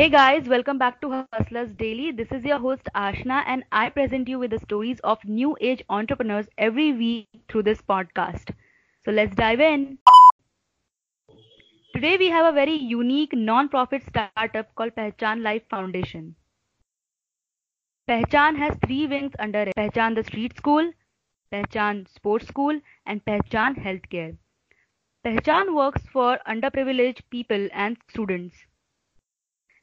Hey guys, welcome back to Hustlers Daily. This is your host Ashna and I present you with the stories of new age entrepreneurs every week through this podcast. So let's dive in. Today we have a very unique non-profit startup called Pehchan Life Foundation. Pehchan has three wings under it. Pehchan the Street School, Pehchan Sports School and Pehchan Healthcare. Pehchan works for underprivileged people and students.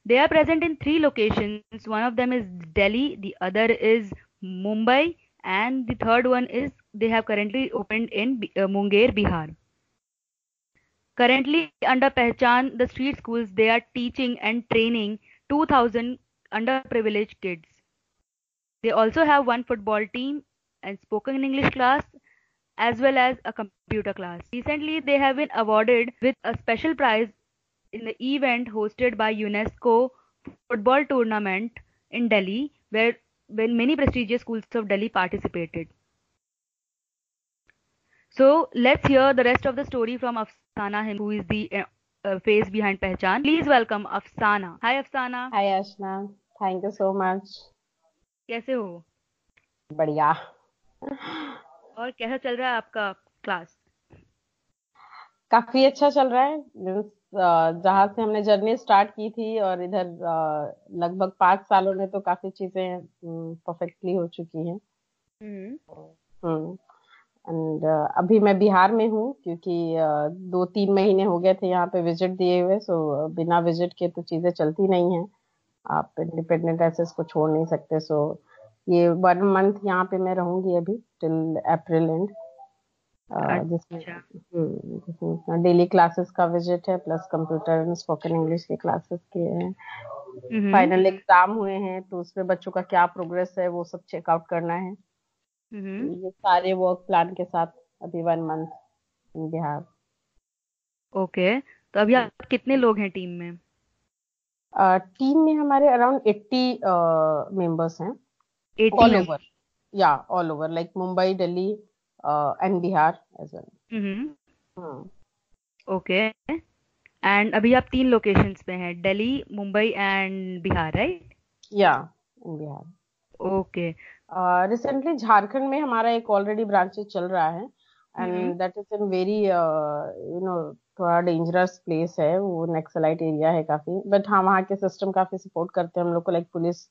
They are present in three locations. One of them is Delhi, the other is Mumbai, and the third one is they have currently opened in uh, Munger, Bihar. Currently, under Pehchan, the street schools, they are teaching and training 2000 underprivileged kids. They also have one football team and spoken English class as well as a computer class. Recently, they have been awarded with a special prize in the event hosted by UNESCO football tournament in Delhi, where when many prestigious schools of Delhi participated. So let's hear the rest of the story from Afsana, who is the uh, uh, face behind Pehchan. Please welcome Afsana. Hi Afsana. Hi Ashna. Thank you so much. कैसे हो बढ़िया और कैसा चल रहा है आपका class काफ़ी अच्छा चल रहा है। जहाँ से हमने जर्नी स्टार्ट की थी और इधर लगभग पाँच सालों में तो काफ़ी चीज़ें परफेक्टली हो चुकी हैं। हम्म। एंड अभी मैं बिहार में हूँ क्योंकि दो तीन महीने हो गए थे यहाँ पे विज़िट दिए हुए सो बिना विज़िट के तो चीज़ें चलती नहीं है। आप इंडिपेंडेंट ऐसे इसको छोड़ नहीं सकते सो ये वन मंथ यहाँ पे मैं रहूँगी अभी टिल अप्रैल एंड जिसमें हम्म, डेली क्लासेस का विज़िट है plus computer and spoken English के क्लासेस किए हैं। फाइनल हम्म। एग्ज़ाम हुए हैं तो उसमें बच्चों का क्या प्रोग्रेस है वो सब चेकआउट करना है। हम्म। ये सारे वर्क प्लान के साथ अभी one month in Bihar. Okay तो अभी आप कितने लोग हैं टीम में? टीम में हमारे अराउंड एट्टी मेंबर्स हैं। ऑल ओवर या all over like Mumbai Delhi and Bihar as well okay and अभी आप तीन लोकेशंस पे हैं दिल्ली मुंबई एंड बिहार राइट या बिहार ओके रिसेंटली झारखंड में हमारा एक ऑलरेडी ब्रांचेस चल रहा है and that is in very you know थोड़ा डेंजरस प्लेस है वो नेक्सलाइट एरिया है काफ़ी बट हाँ वहाँ के सिस्टम काफ़ी सपोर्ट करते हैं हम लोग को लाइक पुलिस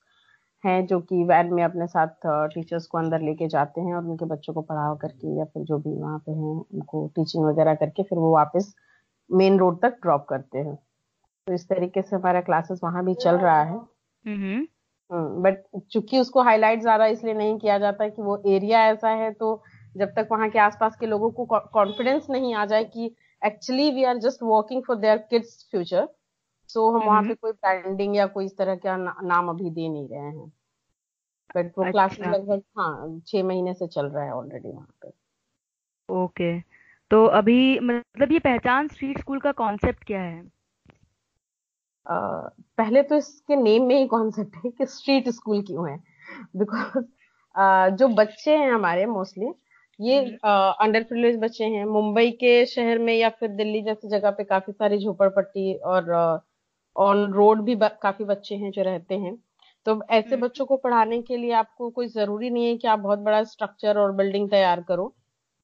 हैं जो कि वैन में अपने साथ टीचर्स को अंदर लेके जाते हैं और उनके बच्चों को पढ़ा करके या फिर जो भी वहाँ पे हैं उनको टीचिंग वगैरह करके फिर वो वापस मेन रोड तक ड्रॉप करते हैं। तो इस तरीके से हमारा क्लासेस वहाँ भी चल रहा है। बट चूँकि उसको हाईलाइट ज़्यादा इसलिए नहीं किया जाता कि वो एरिया ऐसा है तो जब तक वहाँ के आसपास के लोगों को कॉन्फिडेंस नहीं आ जाए कि actually we are just working for their kids future so हम वहाँ पे कोई ब्रांडिंग या कोई इस तरह का ना, नाम अभी दे नहीं रहे हैं। बट वो क्लास अच्छा। लगभग हाँ छह महीने से चल रहा है ऑलरेडी वहाँ पे। ओके तो अभी मतलब ये पहचान स्ट्रीट स्कूल का कॉन्सेप्ट क्या है? uh, पहले तो इसके नेम में ही कॉन्सेप्ट है कि स्ट्रीट स्कूल क्यों है। बिकॉज़ uh, जो बच्चे हैं हमारे मोस्टली ये अंडर हम्म। प्रिविलेज बच्चे हैं। मुंबई के शहर में या फिर दिल्ली जैसी जगह पे काफ़ी सारी झोपड़पट्टी और ऑन रोड भी काफ़ी बच्चे हैं जो रहते हैं तो ऐसे हम्म। बच्चों को पढ़ाने के लिए आपको कोई ज़रूरी नहीं है कि आप बहुत बड़ा स्ट्रक्चर और बिल्डिंग तैयार करो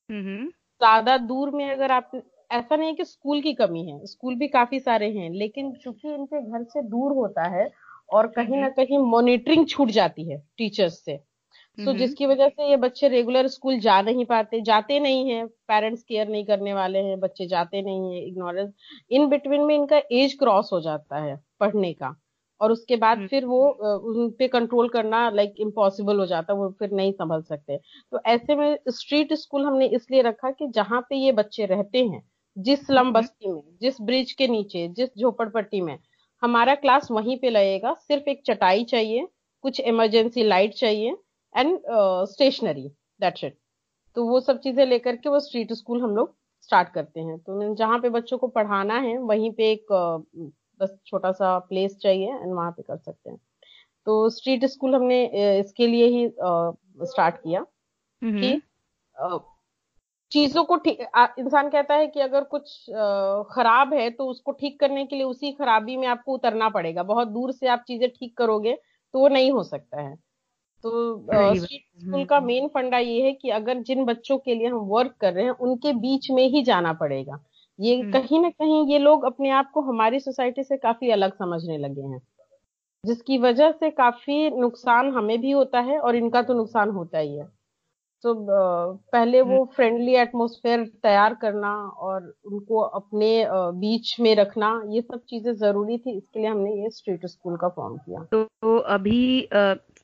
हम्म। ज़्यादा दूर में अगर आप ऐसा नहीं है कि स्कूल की कमी है स्कूल भी काफ़ी सारे हैं लेकिन चूँकि उनके घर से दूर होता है और कहीं ना कहीं मॉनिटरिंग छूट जाती है टीचर्स से so, जिसकी वजह से ये बच्चे रेगुलर स्कूल जा नहीं पाते जाते नहीं है पेरेंट्स केयर नहीं करने वाले हैं बच्चे जाते नहीं है इग्नोरेंस इन बिटवीन में इनका एज क्रॉस हो जाता है पढ़ने का और उसके बाद फिर वो उन पे कंट्रोल करना लाइक इम्पॉसिबल हो जाता है वो फिर नहीं संभल सकते। तो ऐसे में स्ट्रीट स्कूल हमने इसलिए रखा कि जहाँ पे ये बच्चे रहते हैं जिस स्लम बस्ती में जिस ब्रिज के नीचे जिस झोपड़पट्टी में हमारा क्लास वहीं पे लगेगा सिर्फ़ एक चटाई चाहिए कुछ इमरजेंसी लाइट चाहिए एंड स्टेशनरी दैट्स इट तो वो सब चीज़ें लेकर के वो स्ट्रीट स्कूल हम लोग स्टार्ट करते हैं। तो जहाँ पे बच्चों को पढ़ाना है वहीं पे एक बस छोटा सा प्लेस चाहिए एंड वहाँ पे कर सकते हैं। तो स्ट्रीट स्कूल हमने इसके लिए ही स्टार्ट किया कि चीज़ों को ठीक इंसान कहता है कि अगर कुछ खराब है तो उसको ठीक करने के लिए उसी खराबी में आपको उतरना पड़ेगा। बहुत दूर से आप चीज़ें ठीक करोगे तो वो नहीं हो सकता है। तो स्कूल का मेन फंडा ये है कि अगर जिन बच्चों के लिए हम वर्क कर रहे हैं उनके बीच में ही जाना पड़ेगा। ये हम्म। कहीं ना कहीं ये लोग अपने आप को हमारी सोसाइटी से काफ़ी अलग समझने लगे हैं। जिसकी वजह से काफ़ी नुकसान हमें भी होता है और इनका तो नुकसान होता ही है। तो पहले वो फ्रेंडली हम्म। एटमोसफेयर तैयार करना और उनको अपने बीच में रखना ये सब चीज़ें ज़रूरी थी इसके लिए हमने ये स्ट्रीट स्कूल का फॉर्म किया। तो, तो अभी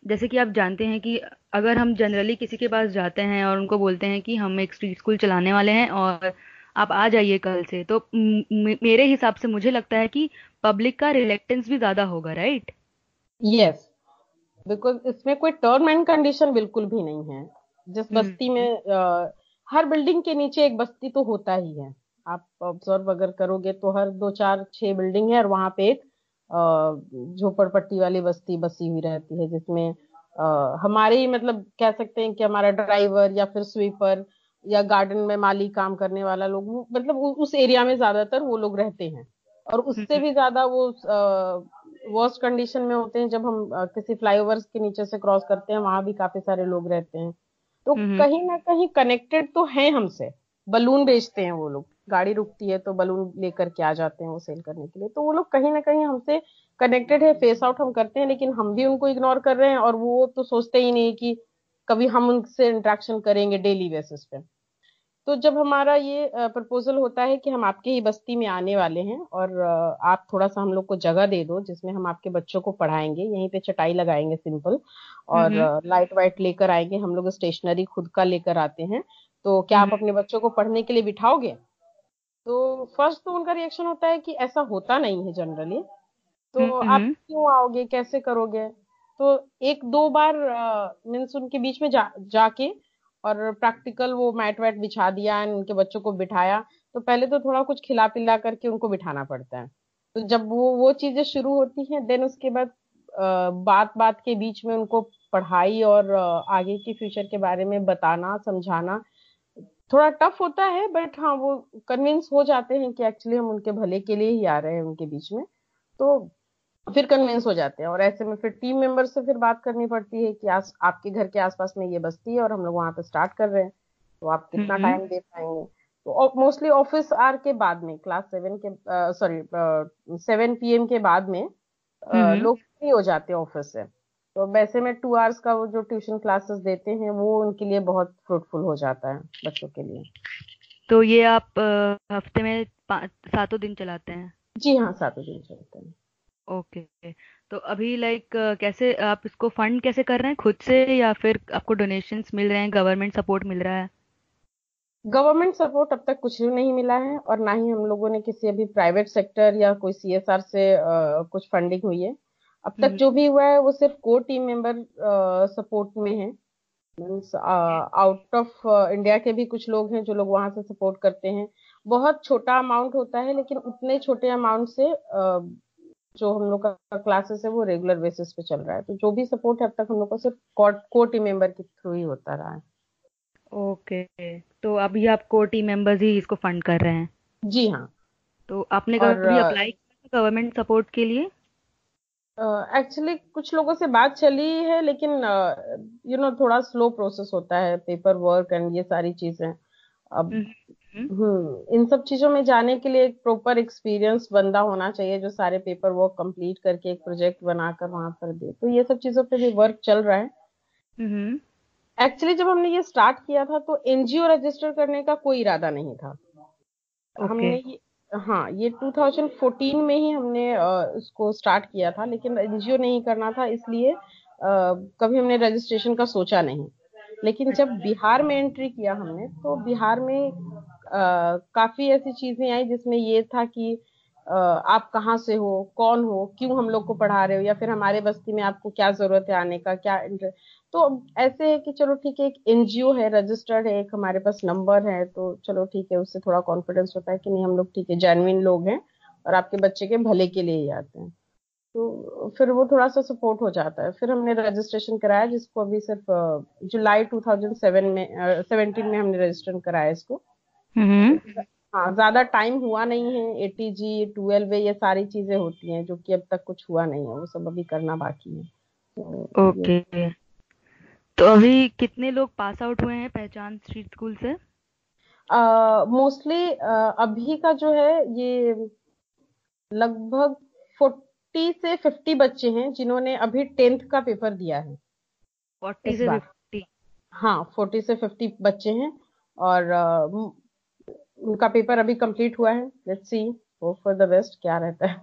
जैसे कि आप जानते हैं कि अगर हम जनरली किसी के पास जाते हैं और उनको बोलते हैं कि हम एक स्ट्रीट स्कूल चलाने वाले हैं और आप आ जाइए कल से तो मेरे हिसाब से मुझे लगता है कि पब्लिक का रिलेक्टेंस भी ज़्यादा होगा राइट यस बिकॉज़ इसमें कोई टर्म एंड कंडीशन बिल्कुल भी नहीं है। जिस हम्म। बस्ती में आ, हर बिल्डिंग के नीचे एक बस्ती तो होता ही है। आप ऑब्ज़र्व अगर करोगे तो हर दो चार छह बिल्डिंग है और वहाँ पे एक झोपड़पट्टी वाली बस्ती बसी हुई रहती है जिसमें हमारे ही मतलब कह सकते हैं कि हमारा ड्राइवर या फिर स्वीपर या गार्डन में माली काम करने वाला लोग मतलब उस एरिया में ज़्यादातर वो लोग रहते हैं और उससे हम्म। भी ज़्यादा वो वर्स्ट कंडीशन में होते हैं जब हम किसी फ्लाईओवर के नीचे से क्रॉस करते हैं वहाँ भी काफ़ी सारे लोग रहते हैं तो हम्म। कहीं ना कहीं कनेक्टेड तो है हमसे बलून बेचते हैं वो लोग गाड़ी रुकती है तो बलून लेकर के आ जाते हैं वो सेल करने के लिए। तो वो लोग कहीं ना कहीं हमसे कनेक्टेड है फेस आउट हम करते हैं लेकिन हम भी उनको इग्नोर कर रहे हैं और वो तो सोचते ही नहीं कि कभी हम उनसे इंट्रैक्शन करेंगे डेली बेसिस पे। तो जब हमारा ये प्रपोजल होता है कि हम आपके ही बस्ती में आने वाले हैं और आप थोड़ा सा हम लोग को जगह दे दो जिसमें हम आपके बच्चों को पढ़ाएँगे यहीं पे चटाई लगाएँगे सिंपल और लाइट वाइट लेकर आएँगे हम लोग स्टेशनरी खुद का लेकर आते हैं। तो क्या आप अपने बच्चों को पढ़ने के लिए बिठाओगे? तो फ़र्स्ट तो उनका रिएक्शन होता है कि ऐसा होता नहीं है जनरली तो आप क्यों आओगे? कैसे करोगे? तो एक दो बार मीन्स उनके बीच में जा जाके और प्रैक्टिकल वो मैट वैट बिछा दिया उनके बच्चों को बिठाया तो पहले तो थोड़ा कुछ खिला पिला करके उनको बिठाना पड़ता है। तो जब वो वो चीज़ें शुरू होती हैं देन उसके बाद बात बात के बीच में उनको पढ़ाई और आगे के फ्यूचर के बारे में बताना समझाना थोड़ा टफ होता है बट हाँ वो कन्विंस हो जाते हैं कि एक्चुअली हम उनके भले के लिए ही आ रहे हैं उनके बीच में तो फिर कन्विंस हो जाते हैं। और ऐसे में फिर टीम मेंबर से फिर बात करनी पड़ती है कि आस, आपके घर के आसपास में ये बस्ती है और हम लोग वहाँ पे स्टार्ट कर रहे हैं तो आप कितना टाइम हम्म। दे पाएँगे? तो मोस्टली ऑफ़िस आर के बाद में क्लास सेवन के सॉरी सेवन पीएम के बाद में हम्म, लोग फ्री हो जाते हैं ऑफ़िस से। तो वैसे में टू आवर्स का वो जो ट्यूशन क्लासेस देते हैं वो उनके लिए बहुत फ्रूटफुल हो जाता है बच्चों के लिए। तो ये आप हफ़्ते में सातों दिन चलाते हैं? जी हाँ सातों दिन चलाते हैं। ओके। तो अभी लाइक कैसे आप इसको फंड कैसे कर रहे हैं? खुद से या फिर आपको डोनेशंस मिल रहे हैं? गवर्नमेंट सपोर्ट मिल रहा है? गवर्नमेंट सपोर्ट अब तक कुछ भी नहीं मिला है और ना ही हम लोगों ने किसी अभी प्राइवेट सेक्टर या कोई सीएसआर से आ, कुछ फंडिंग हुई है। अब तक हम्म। जो भी हुआ है वो सिर्फ़ को टीम मेंबर सपोर्ट में है। मीन्स आउट ऑफ़ इंडिया के भी कुछ लोग हैं जो लोग वहाँ से सपोर्ट करते हैं। बहुत छोटा अमाउंट होता है लेकिन उतने छोटे अमाउंट से uh, जो हम लोग का क्लासेस है वो रेगुलर बेसिस पे चल रहा है। तो जो भी सपोर्ट है अब तक हम लोग को सिर्फ़ को टीम मेंबर के थ्रू ही होता रहा है। Okay okay. तो अभी आप को टीम मेंबर्स ही इसको फंड कर रहे हैं? जी हाँ। तो आपने कभी अप्लाई किया गवर्नमेंट सपोर्ट के लिए? एक्चुअली uh, कुछ लोगों से बात चली है लेकिन you uh, no you know, थोड़ा स्लो प्रोसेस होता है पेपर वर्क एंड ये सारी चीज़ें। अब हम्म, हम्म। इन सब चीज़ों में जाने के लिए एक प्रॉपर एक्सपीरियंस बंदा होना चाहिए जो सारे पेपर वर्क कंप्लीट करके एक प्रोजेक्ट बनाकर वहाँ पर दे। तो ये सब चीज़ों पे भी वर्क चल रहा है। Actually hmm. जब हमने ये स्टार्ट किया था तो एनजीओ रजिस्टर करने का कोई इरादा नहीं था। Okay. हमने हाँ ये 2014 में ही हमने इसको स्टार्ट किया था लेकिन एनजीओ नहीं करना था इसलिए कभी हमने रजिस्ट्रेशन का सोचा नहीं। लेकिन जब बिहार में एंट्री किया हमने तो बिहार में आ, काफ़ी ऐसी चीज़ें आई जिसमें ये था कि आ, आप कहाँ से हो कौन हो क्यों हम लोग को पढ़ा रहे हो या फिर हमारे बस्ती में आपको क्या ज़रूरत है आने का क्या तो ऐसे है कि चलो ठीक है एक एनजीओ है रजिस्टर्ड है एक हमारे पास नंबर है तो चलो ठीक है उससे थोड़ा कॉन्फिडेंस होता है कि नहीं हम लोग ठीक है जेनविन लोग हैं और आपके बच्चे के भले के लिए ही आते हैं। तो फिर वो थोड़ा सा सपोर्ट हो जाता है। फिर हमने रजिस्ट्रेशन कराया जिसको अभी सिर्फ़ जुलाई 2007 में सेवेंटीन में हमने रजिस्ट्रेशन कराया इसको। हम्म। हाँ ज़्यादा टाइम हुआ नहीं है एटी जी ट्वेल्व ये सारी चीज़ें होती हैं जो कि अब तक कुछ हुआ नहीं है वो सब अभी करना बाकी है। तो ओके तो अभी कितने लोग पास आउट हुए हैं पहचान स्ट्रीट स्कूल से? मोस्टली uh, uh, अभी का जो है ये लगभग फोर्टी से फिफ्टी बच्चे हैं जिन्होंने अभी टेंथ का पेपर दिया है। फोर्टी से फिफ्टी हाँ फोर्टी से फिफ्टी बच्चे हैं और uh, उनका पेपर अभी कंप्लीट हुआ है। Let's see hope for the best क्या रहता है।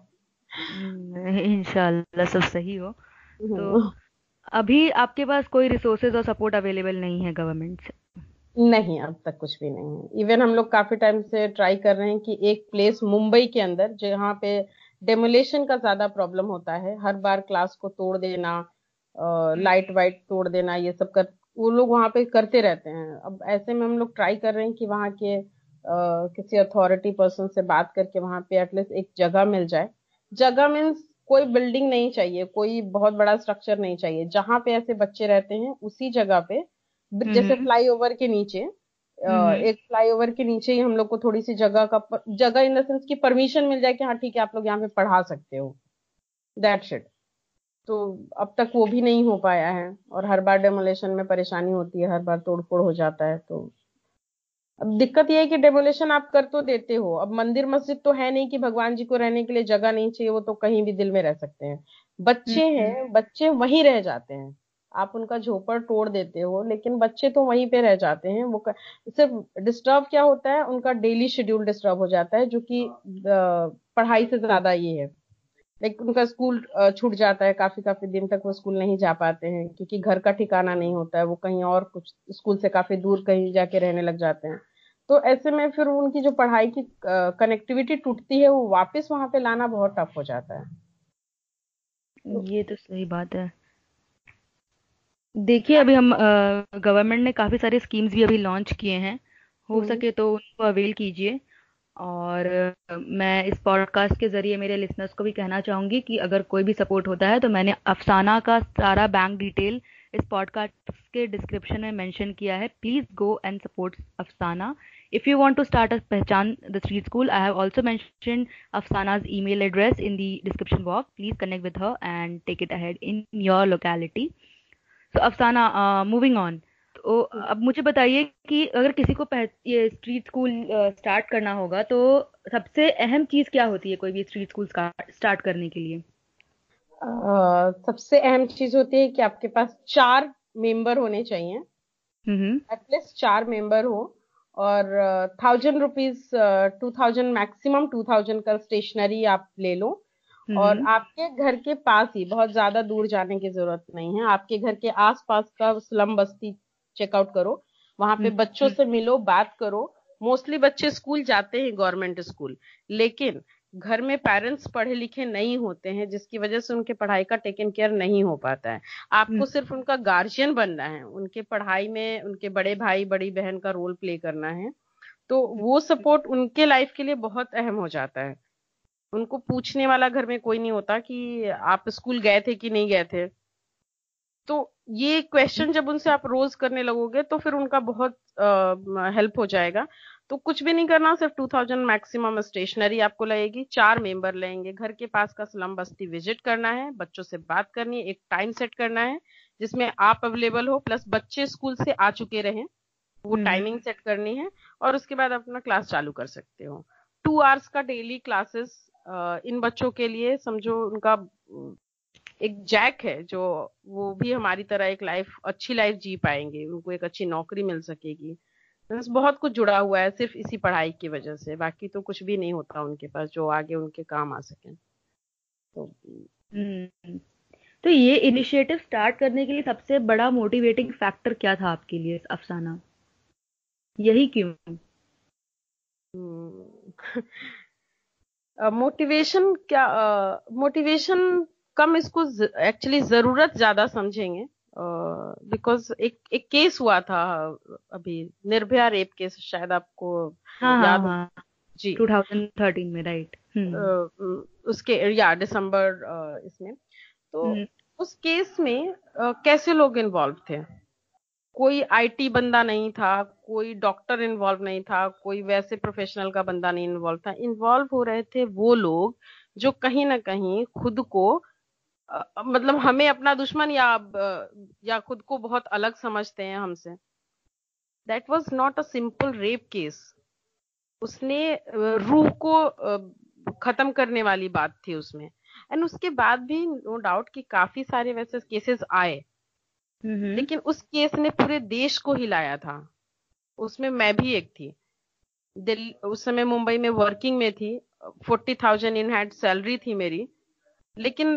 इंशाल्लाह सब सही हो। तो हम्म। अभी आपके पास कोई रिसोर्सेज और सपोर्ट अवेलेबल नहीं है गवर्नमेंट से? नहीं, अब तक कुछ भी नहीं है। इवन हम लोग काफ़ी टाइम से ट्राई कर रहे हैं कि एक प्लेस मुंबई के अंदर, जहाँ पे डेमोलेशन का ज़्यादा प्रॉब्लम होता है, हर बार क्लास को तोड़ देना लाइट वाइट तोड़ देना, ये सब कर, वो लोग वहाँ पे करते रहते हैं। अब ऐसे में हम लोग ट्राई कर रहे हैं कि वहाँ के किसी अथॉरिटी पर्सन से बात करके वहाँ पे एटलीस्ट एक जगह मिल जाए। जगह मीन्स कोई बिल्डिंग नहीं चाहिए कोई बहुत बड़ा स्ट्रक्चर नहीं चाहिए। जहाँ पे ऐसे बच्चे रहते हैं उसी जगह पे जैसे फ्लाईओवर के नीचे एक फ्लाईओवर के नीचे ही हम लोग को थोड़ी सी जगह का जगह इन द सेंस की परमिशन मिल जाए कि हाँ ठीक है आप लोग यहाँ पे पढ़ा सकते हो। दैट शिट तो अब तक वो भी नहीं हो पाया है और हर बार डेमोलेशन में परेशानी होती है हर बार तोड़फोड़ हो जाता है तो अब दिक्कत ये है कि डेमोलेशन आप कर तो देते हो। अब मंदिर मस्जिद तो है नहीं कि भगवान जी को रहने के लिए जगह नहीं चाहिए वो तो कहीं भी दिल में रह सकते हैं। बच्चे हम्म, हैं हम्म। बच्चे वहीं रह जाते हैं। आप उनका झोपड़ तोड़ देते हो लेकिन बच्चे तो वहीं पे रह जाते हैं। वो सिर्फ़ डिस्टर्ब क्या होता है उनका डेली शेड्यूल डिस्टर्ब हो जाता है जो कि पढ़ाई से ज़्यादा ये है। लाइक उनका स्कूल छूट जाता है काफ़ी काफ़ी दिन तक वो स्कूल नहीं जा पाते हैं क्योंकि घर का ठिकाना नहीं होता है वो कहीं और कुछ स्कूल से काफ़ी दूर कहीं जाके रहने लग जाते हैं। तो ऐसे में फिर उनकी जो पढ़ाई की कनेक्टिविटी टूटती है वो वापस वहाँ पे लाना बहुत टफ हो जाता है। ये तो सही बात है। देखिए अभी हम गवर्नमेंट ने काफ़ी सारे स्कीम्स भी अभी लॉन्च किए हैं। हो हम्म। सके तो उनको अवेल कीजिए। और मैं इस पॉडकास्ट के ज़रिए मेरे लिसनर्स को भी कहना चाहूँगी कि अगर कोई भी सपोर्ट होता है तो मैंने अफसाना का सारा बैंक डिटेल इस पॉडकास्ट के डिस्क्रिप्शन में मेंशन किया है। Please go and support Afsana. If you want to start a Pehchaan the street school I have also mention Afsana's email address in the description box please connect with her and take it ahead in your locality so Afsana moving on तो अब मुझे बताइए कि अगर किसी को ये street school start करना होगा तो सबसे अहम चीज़ क्या होती है कोई भी स्ट्रीट स्कूल स्टार्ट करने के लिए? uh, सबसे अहम चीज़ होती है कि आपके पास चार मेंबर होने चाहिए। एटलीस्ट चार मेंबर हो और thousand rupees two thousand maximum two thousand का स्टेशनरी आप ले लो। और आपके घर के पास ही बहुत ज़्यादा दूर जाने की ज़रूरत नहीं है आपके घर के आसपास का स्लम बस्ती चेकआउट करो। वहाँ पे हम्म, बच्चों हम्म। से मिलो बात करो। मोस्टली बच्चे स्कूल जाते हैं गवर्नमेंट स्कूल लेकिन घर में पेरेंट्स पढ़े लिखे नहीं होते हैं जिसकी वजह से उनके पढ़ाई का टेकन केयर नहीं हो पाता है। आपको हम्म। सिर्फ़ उनका गार्जियन बनना है। उनके पढ़ाई में उनके बड़े भाई बड़ी बहन का रोल प्ले करना है। तो वो सपोर्ट उनके लाइफ के लिए बहुत अहम हो जाता है। उनको पूछने वाला घर में कोई नहीं होता कि आप स्कूल गए थे कि नहीं गए थे। तो ये क्वेश्चन जब उनसे आप रोज करने लगोगे तो फिर उनका बहुत हेल्प हो जाएगा। तो कुछ भी नहीं करना सिर्फ़ 2000 मैक्सिमम स्टेशनरी आपको लगेगी चार मेंबर लेंगे। घर के पास का स्लम बस्ती विज़िट करना है बच्चों से बात करनी है एक टाइम सेट करना है जिसमें आप अवेलेबल हो प्लस बच्चे स्कूल से आ चुके रहे वो टाइमिंग हम्म। सेट करनी है और उसके बाद अपना क्लास चालू कर सकते हो। टू आवर्स का डेली क्लासेस इन बच्चों के लिए समझो उनका एक जैक है जो वो भी हमारी तरह एक लाइफ अच्छी लाइफ जी पाएँगे उनको एक अच्छी नौकरी मिल सकेगी। बहुत कुछ जुड़ा हुआ है सिर्फ़ इसी पढ़ाई की वजह से। बाकी तो कुछ भी नहीं होता उनके पास जो आगे उनके काम आ सके। तो हम्म, तो ये इनिशिएटिव स्टार्ट करने के लिए सबसे बड़ा मोटिवेटिंग फैक्टर क्या था आपके लिए अफसाना? यही क्यों? Motivation hmm. uh, क्या मोटिवेशन uh, कम इसको एक्चुअली ज़रूरत ज़्यादा समझेंगे बिकॉज़ uh, एक एक केस हुआ था अभी निर्भया रेप केस शायद आपको हाँ, याद हाँ, हाँ. जी 2013 में राइट हम्म। उसके या दिसंबर uh, इसमें तो हम्म। उस केस में uh, कैसे लोग इन्वॉल्व थे कोई आईटी बंदा नहीं था कोई डॉक्टर इन्वॉल्व नहीं था कोई वैसे प्रोफेशनल का बंदा नहीं इन्वॉल्व था इन्वॉल्व हो रहे थे वो लोग जो कहीं ना कहीं खुद को मतलब हमें अपना दुश्मन या या खुद को बहुत अलग समझते हैं हमसे। That was not a simple rape case उसने रूह को खत्म करने वाली बात थी उसमें। एंड उसके बाद भी नो डाउट कि काफ़ी सारे वैसे केसेस आए। लेकिन उस केस ने पूरे देश को हिलाया था। उसमें मैं भी एक थी। उस समय मुंबई में वर्किंग में थी। Forty thousand in hand salary थी मेरी। लेकिन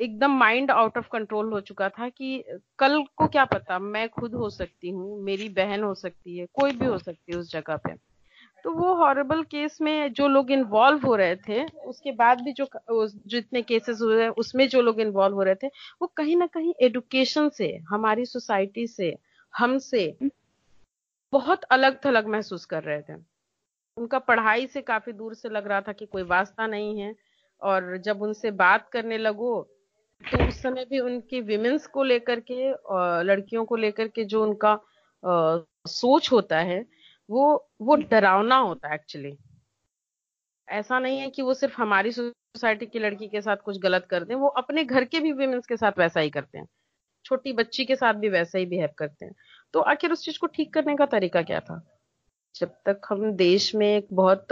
एकदम माइंड आउट ऑफ़ कंट्रोल हो चुका था कि कल को क्या पता मैं खुद हो सकती हूँ, मेरी बहन हो सकती है, कोई भी हो सकती है उस जगह पे। तो वो हॉरेबल केस में जो लोग इन्वॉल्व हो रहे थे, उसके बाद भी जो जितने केसेस हुए उसमें जो लोग इन्वॉल्व हो रहे थे, वो कहीं ना कहीं एडुकेशन से, हमारी सोसाइटी से हमसे बहुत अलग थलग महसूस कर रहे थे। उनका पढ़ाई से काफ़ी दूर से लग रहा था कि कोई वास्ता नहीं है। और जब उनसे बात करने लगो तो उस समय भी उनकी विमेंस को लेकर के लड़कियों को लेकर के जो उनका आ, सोच होता है वो वो डरावना होता है एक्चुअली ऐसा नहीं है कि वो सिर्फ़ हमारी सोसाइटी की लड़की के साथ कुछ गलत करते हैं वो अपने घर के भी विमेंस के साथ वैसा ही करते हैं। छोटी बच्ची के साथ भी वैसा ही बिहेव करते हैं। तो आखिर उस चीज़ को ठीक करने का तरीका क्या था? जब तक हम देश में एक बहुत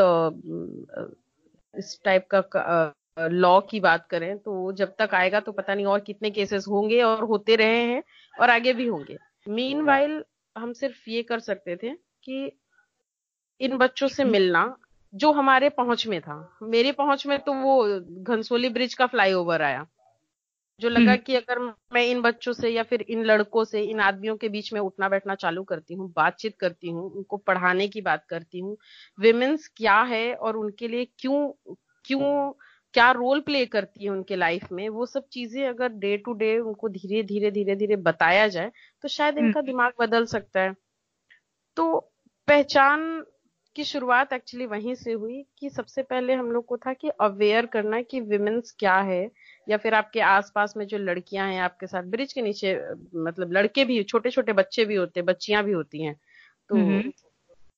इस टाइप का लॉ की बात करें तो जब तक आएगा तो पता नहीं और कितने केसेस होंगे और होते रहे हैं और आगे भी होंगे। मीन हम सिर्फ़ ये कर सकते थे कि इन बच्चों से मिलना, जो हमारे पहुँच में था। मेरे पहुँच में तो वो घनसोली ब्रिज का फ्लाईओवर आया। जो लगा हम्म। कि अगर मैं इन बच्चों से या फिर इन लड़कों से इन आदमियों के बीच में उठना बैठना चालू करती हूँ बातचीत करती हूँ उनको पढ़ाने की बात करती हूँ विमेन्स क्या है और उनके लिए क्यों क्यों क्या रोल प्ले करती है उनके लाइफ में वो सब चीज़ें अगर डे टू डे उनको धीरे धीरे धीरे धीरे बताया जाए तो शायद इनका हम्म। दिमाग बदल सकता है तो पहचान की शुरुआत एक्चुअली वहीं से हुई कि सबसे पहले हम लोग को था कि अवेयर करना कि विमेन्स क्या है या फिर आपके आसपास में जो लड़कियाँ हैं आपके साथ ब्रिज के नीचे मतलब लड़के भी छोटे छोटे बच्चे भी होते हैं बच्चियाँ भी होती हैं तो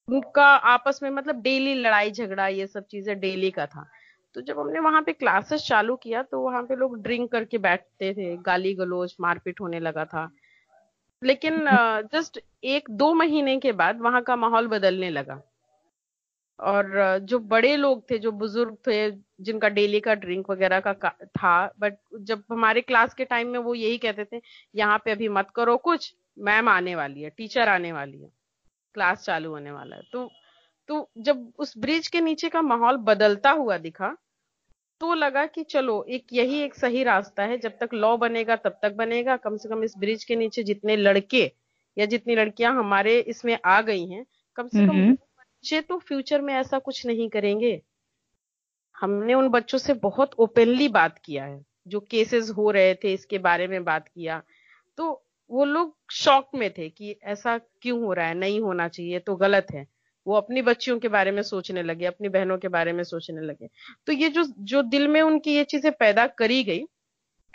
उनका आपस में मतलब डेली लड़ाई झगड़ा ये सब चीज़ें डेली का था। तो जब हमने वहाँ पे क्लासेस चालू किया तो वहाँ पे लोग ड्रिंक करके बैठते थे गाली गलोच मारपीट होने लगा था। लेकिन जस्ट एक दो महीने के बाद वहाँ का माहौल बदलने लगा। और जो बड़े लोग थे जो बुज़ुर्ग थे जिनका डेली का ड्रिंक वगैरह का था बट जब हमारे क्लास के टाइम में वो यही कहते थे यहाँ पे अभी मत करो कुछ मैम आने वाली है टीचर आने वाली है क्लास चालू होने वाला है। तो तो जब उस ब्रिज के नीचे का माहौल बदलता हुआ दिखा तो लगा कि चलो एक यही एक सही रास्ता है जब तक लॉ बनेगा तब तक बनेगा। कम से कम इस ब्रिज के नीचे जितने लड़के या जितनी लड़कियाँ हमारे इसमें आ गई हैं कम से कम बच्चे तो फ्यूचर में ऐसा कुछ नहीं करेंगे। हमने उन बच्चों से बहुत ओपनली बात किया है जो केसेस हो रहे थे इसके बारे में बात किया। तो वो लोग शॉक में थे कि ऐसा क्यों हो रहा है नहीं होना चाहिए तो गलत है। वो अपनी बच्चियों के बारे में सोचने लगे अपनी बहनों के बारे में सोचने लगे। तो ये जो जो दिल में उनकी ये चीज़ें पैदा करी गई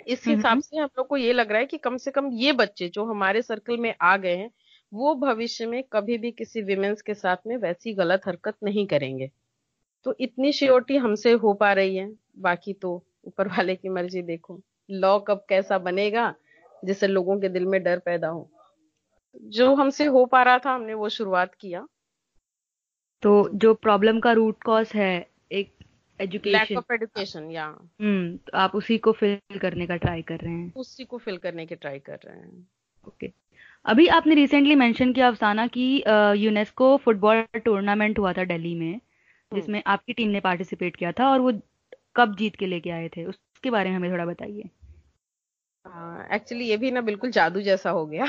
इस हिसाब से हम लोग को ये लग रहा है कि कम से कम ये बच्चे जो हमारे सर्कल में आ गए हैं वो भविष्य में कभी भी किसी विमेंस के साथ में वैसी गलत हरकत नहीं करेंगे। तो इतनी श्योरिटी हमसे हो पा रही है। बाकी तो ऊपर वाले की मर्ज़ी देखो। लॉ कब कैसा बनेगा जिससे लोगों के दिल में डर पैदा हो। जो हमसे हो पा रहा था हमने वो शुरुआत किया। तो जो प्रॉब्लम का रूट कॉज है एक एजुकेशन ऑफ़ एजुकेशन या। हम्म तो आप उसी को फिल करने का ट्राई कर रहे हैं। उसी को फिल करने के ट्राई कर रहे हैं। Okay okay. अभी आपने रिसेंटली मेंशन किया अफसाना की यूनेस्को फुटबॉल टूर्नामेंट हुआ था दिल्ली में। जिसमें आपकी टीम ने पार्टिसिपेट किया था और वो कब जीत के लेके आए थे। उसके बारे में हमें थोड़ा बताइए। एक्चुअली ये भी ना बिल्कुल जादू जैसा हो गया।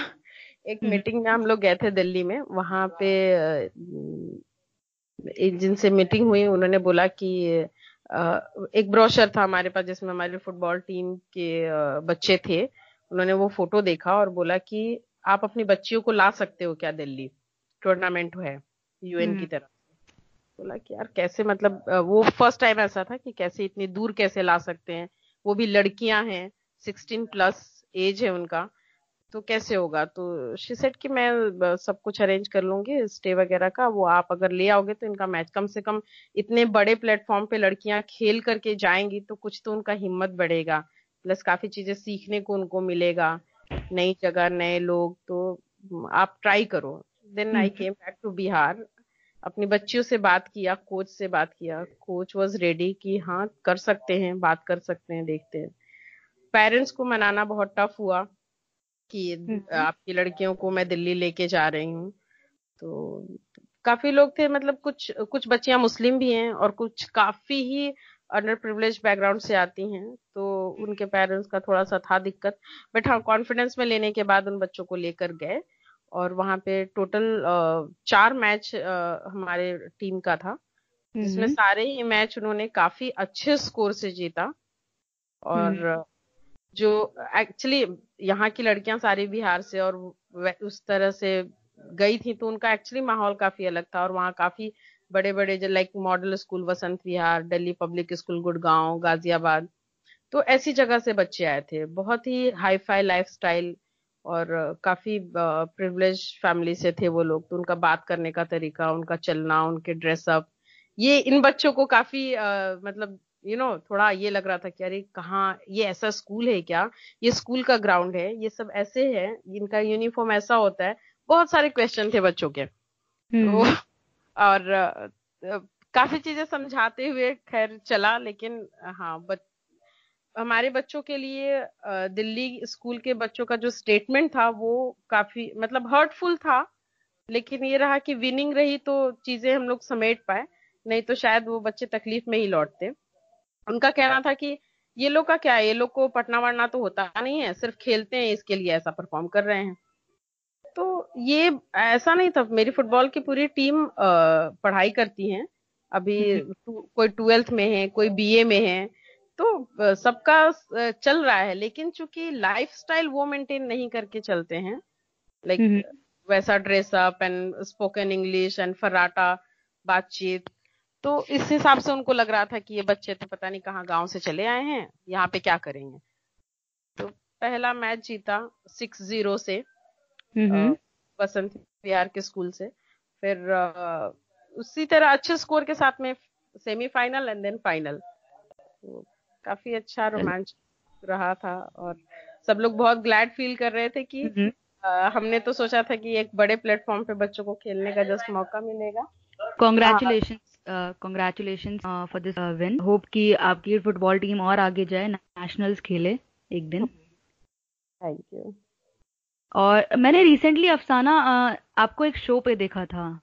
एक मीटिंग हम्म। में हम लोग गए थे दिल्ली में। वहाँ पे जिनसे मीटिंग हुई उन्होंने बोला कि एक ब्रोशर था हमारे पास जिसमें हमारे फुटबॉल टीम के बच्चे थे। उन्होंने वो फ़ोटो देखा और बोला कि आप अपनी बच्चियों को ला सकते हो क्या दिल्ली? टूर्नामेंट है यूएन की हम्म। तरफ़ बोला कि यार कैसे मतलब वो फ़र्स्ट टाइम ऐसा था कि कैसे इतनी दूर कैसे ला सकते हैं। वो भी लड़कियाँ हैं सिक्सटीन प्लस एज है उनका तो कैसे होगा? तो शी सेट कि मैं सब कुछ अरेंज कर लूँगी स्टे वगैरह का वो आप अगर ले आओगे तो इनका मैच कम से कम इतने बड़े प्लेटफॉर्म पे लड़कियाँ खेल करके जाएँगी तो कुछ तो उनका हिम्मत बढ़ेगा प्लस काफ़ी चीज़ें सीखने को उनको मिलेगा नई जगह नए लोग तो आप ट्राई करो। Then I came back to Bihar अपनी बच्चियों से बात किया कोच से बात किया। कोच वॉज़ रेडी कि हाँ कर सकते हैं बात कर सकते हैं देखते हैं। पेरेंट्स को मनाना बहुत टफ हुआ कि हम्म। आपकी लड़कियों को मैं दिल्ली लेके जा रही हूँ। तो काफ़ी लोग थे मतलब कुछ कुछ बच्चियाँ मुस्लिम भी हैं और कुछ काफ़ी ही अंडर प्रिवलेज बैकग्राउंड से आती हैं तो उनके पेरेंट्स का थोड़ा सा था दिक्कत। बट हाँ कॉन्फिडेंस में लेने के बाद उन बच्चों को लेकर गए। और वहाँ पे टोटल चार मैच हमारे टीम का था। जिसमें हम्म। सारे ही मैच उन्होंने काफ़ी अच्छे स्कोर से जीता। और जो एक्चुअली यहाँ की लड़कियाँ सारी बिहार से और उस तरह से गई थी तो उनका एक्चुअली माहौल काफ़ी अलग था। और वहाँ काफ़ी बड़े बड़े जो like model school Vasant Vihar Delhi public school Gurgaon Ghaziabad तो ऐसी जगह से बच्चे आए थे। बहुत ही हाई फाई लाइफ स्टाइल और काफ़ी प्रिविलेज फैमिली से थे वो लोग तो उनका बात करने का तरीका उनका चलना उनके ड्रेसअप ये इन बच्चों को काफ़ी आ, मतलब यू you नो know, थोड़ा ये लग रहा था कि अरे कहाँ ये ऐसा स्कूल है क्या? ये स्कूल का ग्राउंड है ये सब ऐसे है इनका यूनिफॉर्म ऐसा होता है। बहुत सारे क्वेश्चन थे बच्चों के। तो और काफ़ी चीज़ें समझाते हुए खैर चला लेकिन हाँ बच, हमारे बच्चों के लिए दिल्ली स्कूल के बच्चों का जो स्टेटमेंट था वो काफ़ी मतलब हर्टफुल था लेकिन ये रहा कि विनिंग रही तो चीज़ें हम लोग समेट पाए नहीं तो शायद वो बच्चे तकलीफ़ में ही लौटते। उनका कहना था कि ये लोग का क्या है ये लोग को पटना वटना तो होता नहीं है सिर्फ़ खेलते हैं इसके लिए ऐसा परफॉर्म कर रहे हैं। तो ये ऐसा नहीं था मेरी फुटबॉल की पूरी टीम पढ़ाई करती है। अभी कोई ट्वेल्थ में है कोई बीए में है तो सबका चल रहा है लेकिन चूँकि लाइफ स्टाइल वो मेंटेन नहीं करके चलते हैं लाइक वैसा dress up and spoken English and फराटा बातचीत तो इस हिसाब से उनको लग रहा था कि ये बच्चे तो पता नहीं कहाँ गाँव से चले आए हैं यहाँ पे क्या करेंगे। तो पहला मैच जीता सिक्स ज़ीरो से बसंत बिहार के स्कूल से। फिर उसी तरह अच्छे स्कोर के साथ में सेमीफाइनल एंड देन फाइनल काफ़ी अच्छा रोमांच रहा था और सब लोग बहुत ग्लैड फील कर रहे थे कि आ, हमने तो सोचा था कि एक बड़े प्लेटफॉर्म पे बच्चों को खेलने का जस्ट मौका मिलेगा। Congratulation congratulation for this win hope कि आपकी फुटबॉल टीम और आगे जाए नेशनल्स खेले एक दिन। थैंक यू और मैंने रिसेंटली अफसाना uh, आपको एक शो पे देखा था।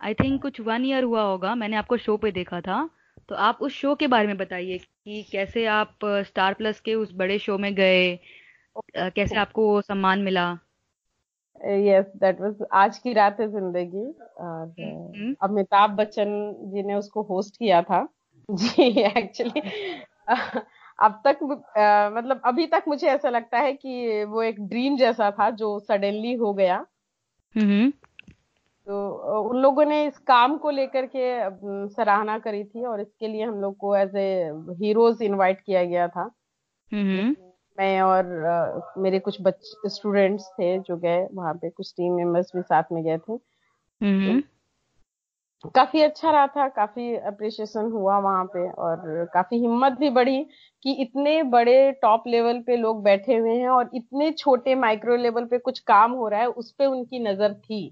आई थिंक कुछ वन ईयर हुआ होगा मैंने आपको शो पे देखा था। तो आप उस शो के बारे में बताइए कि कैसे आप स्टार प्लस के उस बड़े शो में गए कैसे आपको वो सम्मान मिला यस दैट वाज आज की रात है ज़िंदगी और mm-hmm. अमिताभ बच्चन जी ने उसको होस्ट किया था जी एक्चुअली अब तक आ, मतलब अभी तक मुझे ऐसा लगता है कि वो एक ड्रीम जैसा था जो सडनली हो गया mm-hmm. तो उन लोगों ने इस काम को लेकर के सराहना करी थी और इसके लिए हम लोग को एज ए हीरोज इनवाइट किया गया था। mm-hmm. मैं और मेरे कुछ बच्चे स्टूडेंट्स थे जो गए वहाँ पे कुछ टीम मेंबर्स भी साथ में गए थे। तो काफ़ी अच्छा रहा था काफ़ी अप्रिशिएशन हुआ वहाँ पे और काफ़ी हिम्मत भी बढ़ी कि इतने बड़े टॉप लेवल पे लोग बैठे हुए हैं और इतने छोटे माइक्रो लेवल पे कुछ काम हो रहा है उस पे उनकी नज़र थी।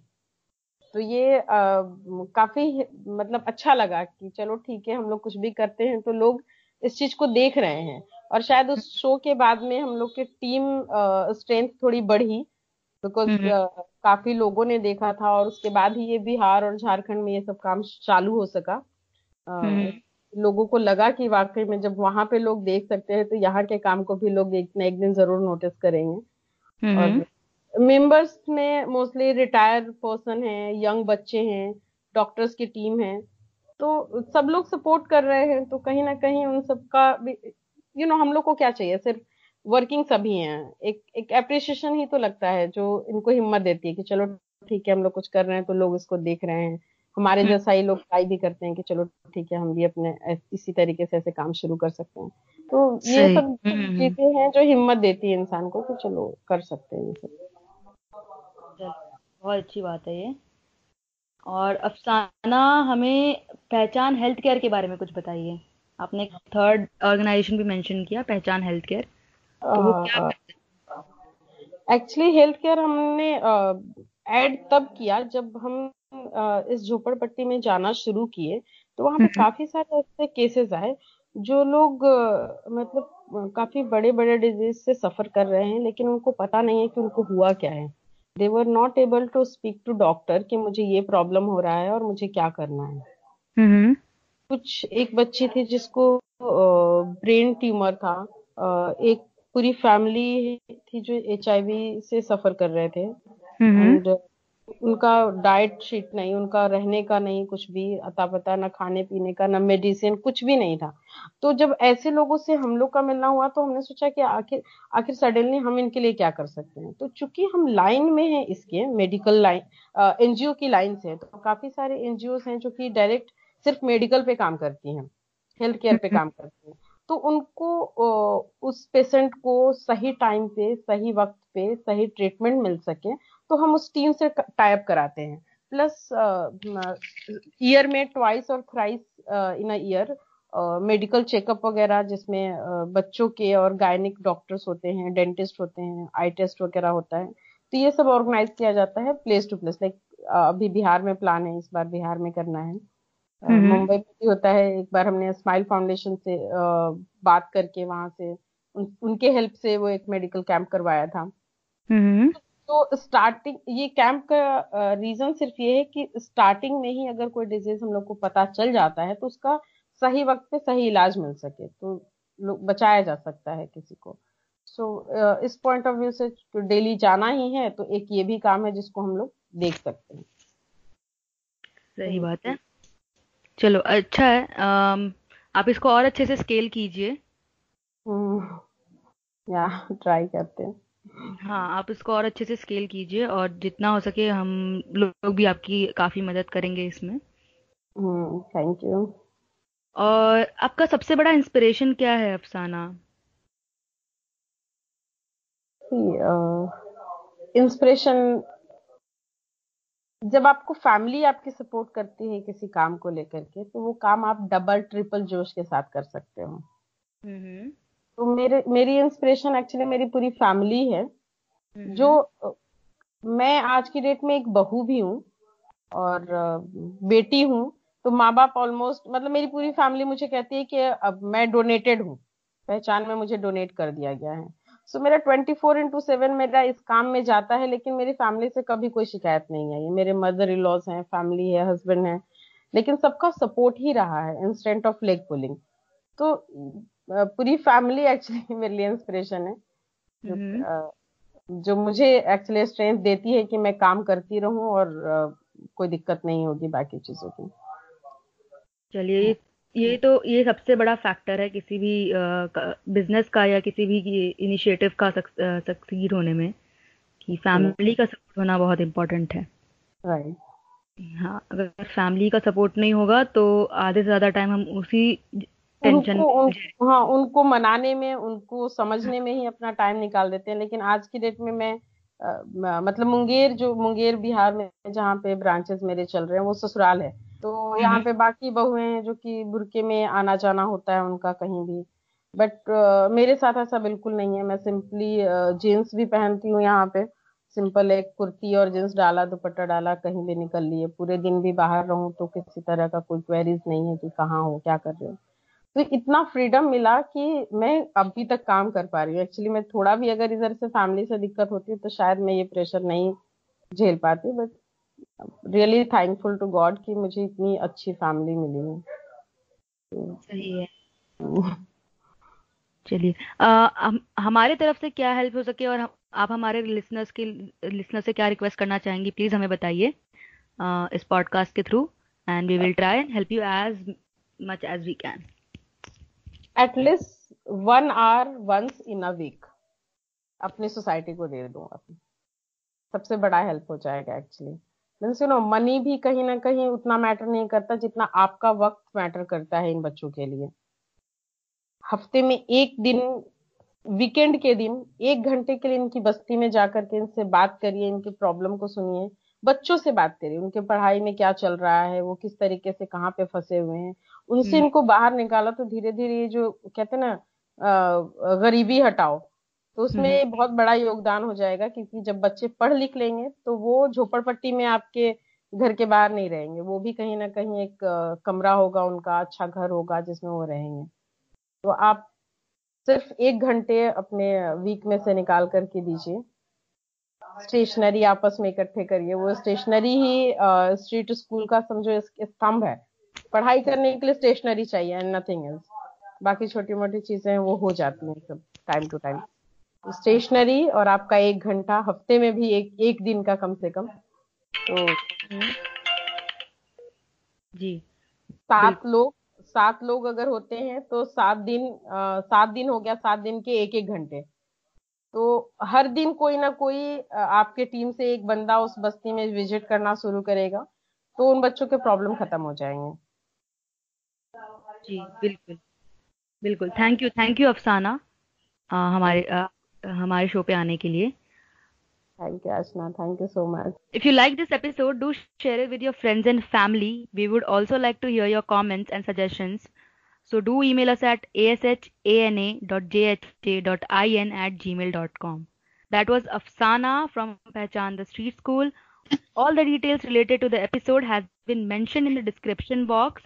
तो ये आ, काफ़ी मतलब अच्छा लगा कि चलो ठीक है हम लोग कुछ भी करते हैं तो लोग इस चीज़ को देख रहे हैं। और शायद उस शो के बाद में हम लोग की टीम स्ट्रेंथ थोड़ी बढ़ी बिकॉज़ uh, काफ़ी लोगों ने देखा था और उसके बाद ही ये बिहार और झारखंड में ये सब काम चालू हो सका। uh, लोगों को लगा कि वाकई में जब वहाँ पे लोग देख सकते हैं तो यहाँ के काम को भी लोग एक ना एक दिन ज़रूर नोटिस करेंगे। और मेंबर्स में मोस्टली रिटायर पर्सन है यंग बच्चे हैं डॉक्टर्स की टीम है। तो सब लोग सपोर्ट कर रहे हैं तो कहीं ना कहीं उन सबका भी यू नो हम लोग को क्या चाहिए? सिर्फ़ वर्किंग सभी हैं। एक एक अप्रिशिएशन ही तो लगता है जो इनको हिम्मत देती है कि चलो ठीक है हम लोग कुछ कर रहे हैं तो लोग इसको देख रहे हैं। हमारे हम्म। जैसा ही लोग ट्राई भी करते हैं कि चलो ठीक है हम भी अपने इसी तरीके से ऐसे काम शुरू कर सकते हैं। तो ये सब हम्म, हम्म, चीज़ें हैं जो हिम्मत देती है इंसान को कि चलो कर सकते हैं ये सब। बहुत अच्छी बात है ये। और अफसाना हमें पहचान हेल्थ केयर के बारे में कुछ बताइए। आपने थर्ड ऑर्गेनाइजेशन भी मेंशन किया Pehchaan health care actually health care हमने ऐड uh, तब किया जब हम uh, इस झोपड़पट्टी में जाना शुरू किए। तो वहाँ पे हम्म। काफ़ी सारे ऐसे केसेस आए जो लोग uh, मतलब काफ़ी बड़े बड़े डिज़ीज़ से सफ़र कर रहे हैं लेकिन उनको पता नहीं है कि उनको हुआ क्या है। They were not able to speak to doctor कि मुझे ये प्रॉब्लम हो रहा है और मुझे क्या करना है। कुछ एक बच्ची थी जिसको ब्रेन ट्यूमर था एक पूरी फैमिली थी जो एचआईवी से सफ़र कर रहे थे एंड। उनका डाइट शीट नहीं उनका रहने का नहीं कुछ भी अता पता ना खाने पीने का ना मेडिसिन कुछ भी नहीं था। तो जब ऐसे लोगों से हम लोग का मिलना हुआ तो हमने सोचा कि आखिर आखिर सडनली हम इनके लिए क्या कर सकते हैं? तो चूँकि हम लाइन में हैं इसके मेडिकल लाइन एनजीओ की लाइन से तो काफ़ी सारे एनजीओ हैं जो कि डायरेक्ट सिर्फ़ मेडिकल पे काम करती हैं हेल्थ केयर पे काम करती हैं। तो उनको उस पेशेंट को सही टाइम पे, सही वक्त पे, सही ट्रीटमेंट मिल सके तो हम उस टीम से टाइप कराते हैं। प्लस ईयर में ट्वाइस और thrice in a year medical checkup वगैरह जिसमें बच्चों के और गायनिक डॉक्टर्स होते हैं डेंटिस्ट होते हैं आई टेस्ट वगैरह होता है तो ये सब ऑर्गेनाइज किया जाता है प्लेस टू प्लेस लाइक अभी बिहार में प्लान है, इस बार बिहार में करना है। मुंबई में भी होता है एक बार हमने स्माइल फाउंडेशन से बात करके वहाँ से उन, उनके हेल्प से वो एक मेडिकल कैंप करवाया था। तो स्टार्टिंग ये कैंप का रीजन सिर्फ़ ये है कि स्टार्टिंग में ही अगर कोई डिज़ीज़ हम लोग को पता चल जाता है तो उसका सही वक्त पे सही इलाज मिल सके तो बचाया जा सकता है किसी को। सो so, इस पॉइंट ऑफ़ व्यू से डेली जाना ही है तो एक ये भी काम है जिसको हम लोग देख सकते हैं। सही बात है। चलो अच्छा है um, आप इसको और अच्छे से स्केल कीजिए। हम्म, या ट्राई करते हैं। हाँ आप इसको और अच्छे से स्केल कीजिए और जितना हो सके हम लोग भी आपकी काफ़ी मदद करेंगे इसमें। थैंक यू और आपका सबसे बड़ा इंस्पिरेशन क्या है अफसाना? इंस्पिरेशन जब आपको फैमिली आपकी सपोर्ट करती है किसी काम को लेकर के तो वो काम आप डबल ट्रिपल जोश के साथ कर सकते हो। तो मेरे मेरी इंस्पिरेशन एक्चुअली मेरी पूरी फैमिली है जो मैं आज की डेट में एक बहू भी हूँ और बेटी हूँ तो माँ बाप ऑलमोस्ट मतलब मेरी पूरी फैमिली मुझे कहती है कि अब मैं डोनेटेड हूँ पहचान में मुझे डोनेट कर दिया गया है। सो so, मेरा ट्वेंटी फोर इंटू सेवन मेरा इस काम में जाता है लेकिन मेरी फैमिली से कभी कोई शिकायत नहीं आई मेरे मदर इन लॉज हैं फैमिली है हस्बैंड है लेकिन सबका सपोर्ट ही रहा है इंस्टेंट ऑफ़ लेग पुलिंग तो पूरी फैमिली एक्चुअली मेरे लिए इंस्पिरेशन है। जो, हम्म। जो मुझे एक्चुअली स्ट्रेंथ देती है कि मैं काम करती रहूँ और कोई दिक्कत नहीं होगी बाकी चीज़ों की। चलिए ये तो ये सबसे बड़ा फैक्टर है किसी भी बिज़नेस का या किसी भी इनिशिएटिव का सक्सीड होने में कि फैमिली का सपोर्ट होना बहुत इम्पोर्टेंट है। राइट हाँ अगर फैमिली का सपोर्ट नहीं होगा तो आधे से ज़्यादा टाइम हम उसी टेंशन उनको, हाँ उनको मनाने में उनको समझने में ही अपना टाइम निकाल देते हैं। लेकिन आज की डेट में मैं आ, मतलब मुंगेर जो मुंगेर बिहार में जहाँ पे ब्रांचेस मेरे चल रहे हैं वो ससुराल है। तो यहाँ हम्म। पे बाकी बहुएँ हैं जो कि बुरके में आना जाना होता है उनका कहीं भी। बट uh, मेरे साथ ऐसा बिल्कुल नहीं है। मैं सिंपली जीन्स भी पहनती हूँ यहाँ पे। सिंपल एक कुर्ती और जींस डाला दुपट्टा डाला कहीं भी निकल लिए। पूरे दिन भी बाहर रहूँ तो किसी तरह का कोई क्वेरीज नहीं है कि कहाँ हो क्या कर रहे हो। तो इतना फ्रीडम मिला कि मैं अभी तक काम कर पा रही हूँ। एक्चुअली मैं थोड़ा भी अगर इधर से फैमिली से दिक्कत होती तो शायद मैं ये प्रेशर नहीं झेल पाती but really thankful to God कि मुझे इतनी अच्छी फैमिली मिली। है सही है। चलिए हम हमारे तरफ़ से क्या हेल्प हो सके और हम, आप हमारे लिसनर्स के लिसनर से क्या रिक्वेस्ट करना चाहेंगी प्लीज़ हमें बताइए इस पॉडकास्ट के through and we will try and help you as much as we can at least one hour once in a week अपनी सोसाइटी को दे दो। अपनी सबसे बड़ा हेल्प हो जाएगा actually means you know money भी कहीं ना कहीं उतना मैटर नहीं करता जितना आपका वक्त मैटर करता है इन बच्चों के लिए हफ़्ते में एक दिन वीकेंड के दिन एक घंटे के लिए इनकी बस्ती में जाकर के इनसे बात करिए इनकी प्रॉब्लम को सुनिए बच्चों से बात करिए उनके पढ़ाई में क्या चल रहा है वो किस तरीके से कहाँ पे फंसे हुए हैं उनसे हम्म। इनको बाहर निकाला तो धीरे धीरे ये जो कहते हैं ना गरीबी हटाओ तो उसमें हम्म। बहुत बड़ा योगदान हो जाएगा क्योंकि जब बच्चे पढ़ लिख लेंगे तो वो झोपड़पट्टी में आपके घर के बाहर नहीं रहेंगे। वो भी कहीं ना कहीं एक कमरा होगा उनका अच्छा घर होगा जिसमें वो रहेंगे। तो आप सिर्फ़ एक घंटे अपने वीक में से निकाल करके दीजिए। स्टेशनरी आपस में इकट्ठे करिए। वो स्टेशनरी ही स्ट्रीट स्कूल का समझो स्तंभ है। पढ़ाई करने के लिए स्टेशनरी चाहिए एंड नथिंग एल्स बाकी छोटी मोटी चीज़ें वो हो जाती हैं सब टाइम टू टाइम स्टेशनरी और आपका एक घंटा हफ़्ते में भी एक एक दिन का कम से कम। तो जी। सात लोग सात लोग अगर होते हैं तो सात दिन सात दिन हो गया सात दिन के एक एक घंटे। तो हर दिन कोई ना कोई आपके टीम से एक बंदा उस बस्ती में विज़िट करना शुरू करेगा तो उन बच्चों के प्रॉब्लम खत्म हो जाएँगे। जी बिल्कुल। बिल्कुल। थैंक यू थैंक यू अफसाना। हमारे आ, हमारे शो पे आने के लिए Thank you, Ashna. Thank you so much. If you like this episode, do share it with your friends and family. We would also like to hear your comments and suggestions. So do email us at ashana.jha.in at gmail.com. That was Afsana from Pehchan the Street School. All the details related to the episode has been mentioned in the description box.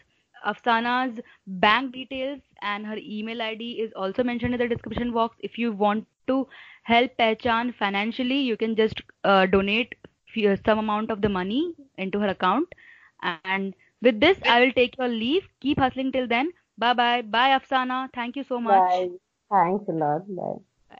Afsana's bank details and her email ID is also mentioned in the description box. If you want to help Pechan financially, you can just uh, donate few, some amount of the money into her account. And with this, I will take your leave. Keep hustling till then. Bye bye. Bye, Afsana. Thank you so much. Bye. Thanks a lot. Bye. Bye.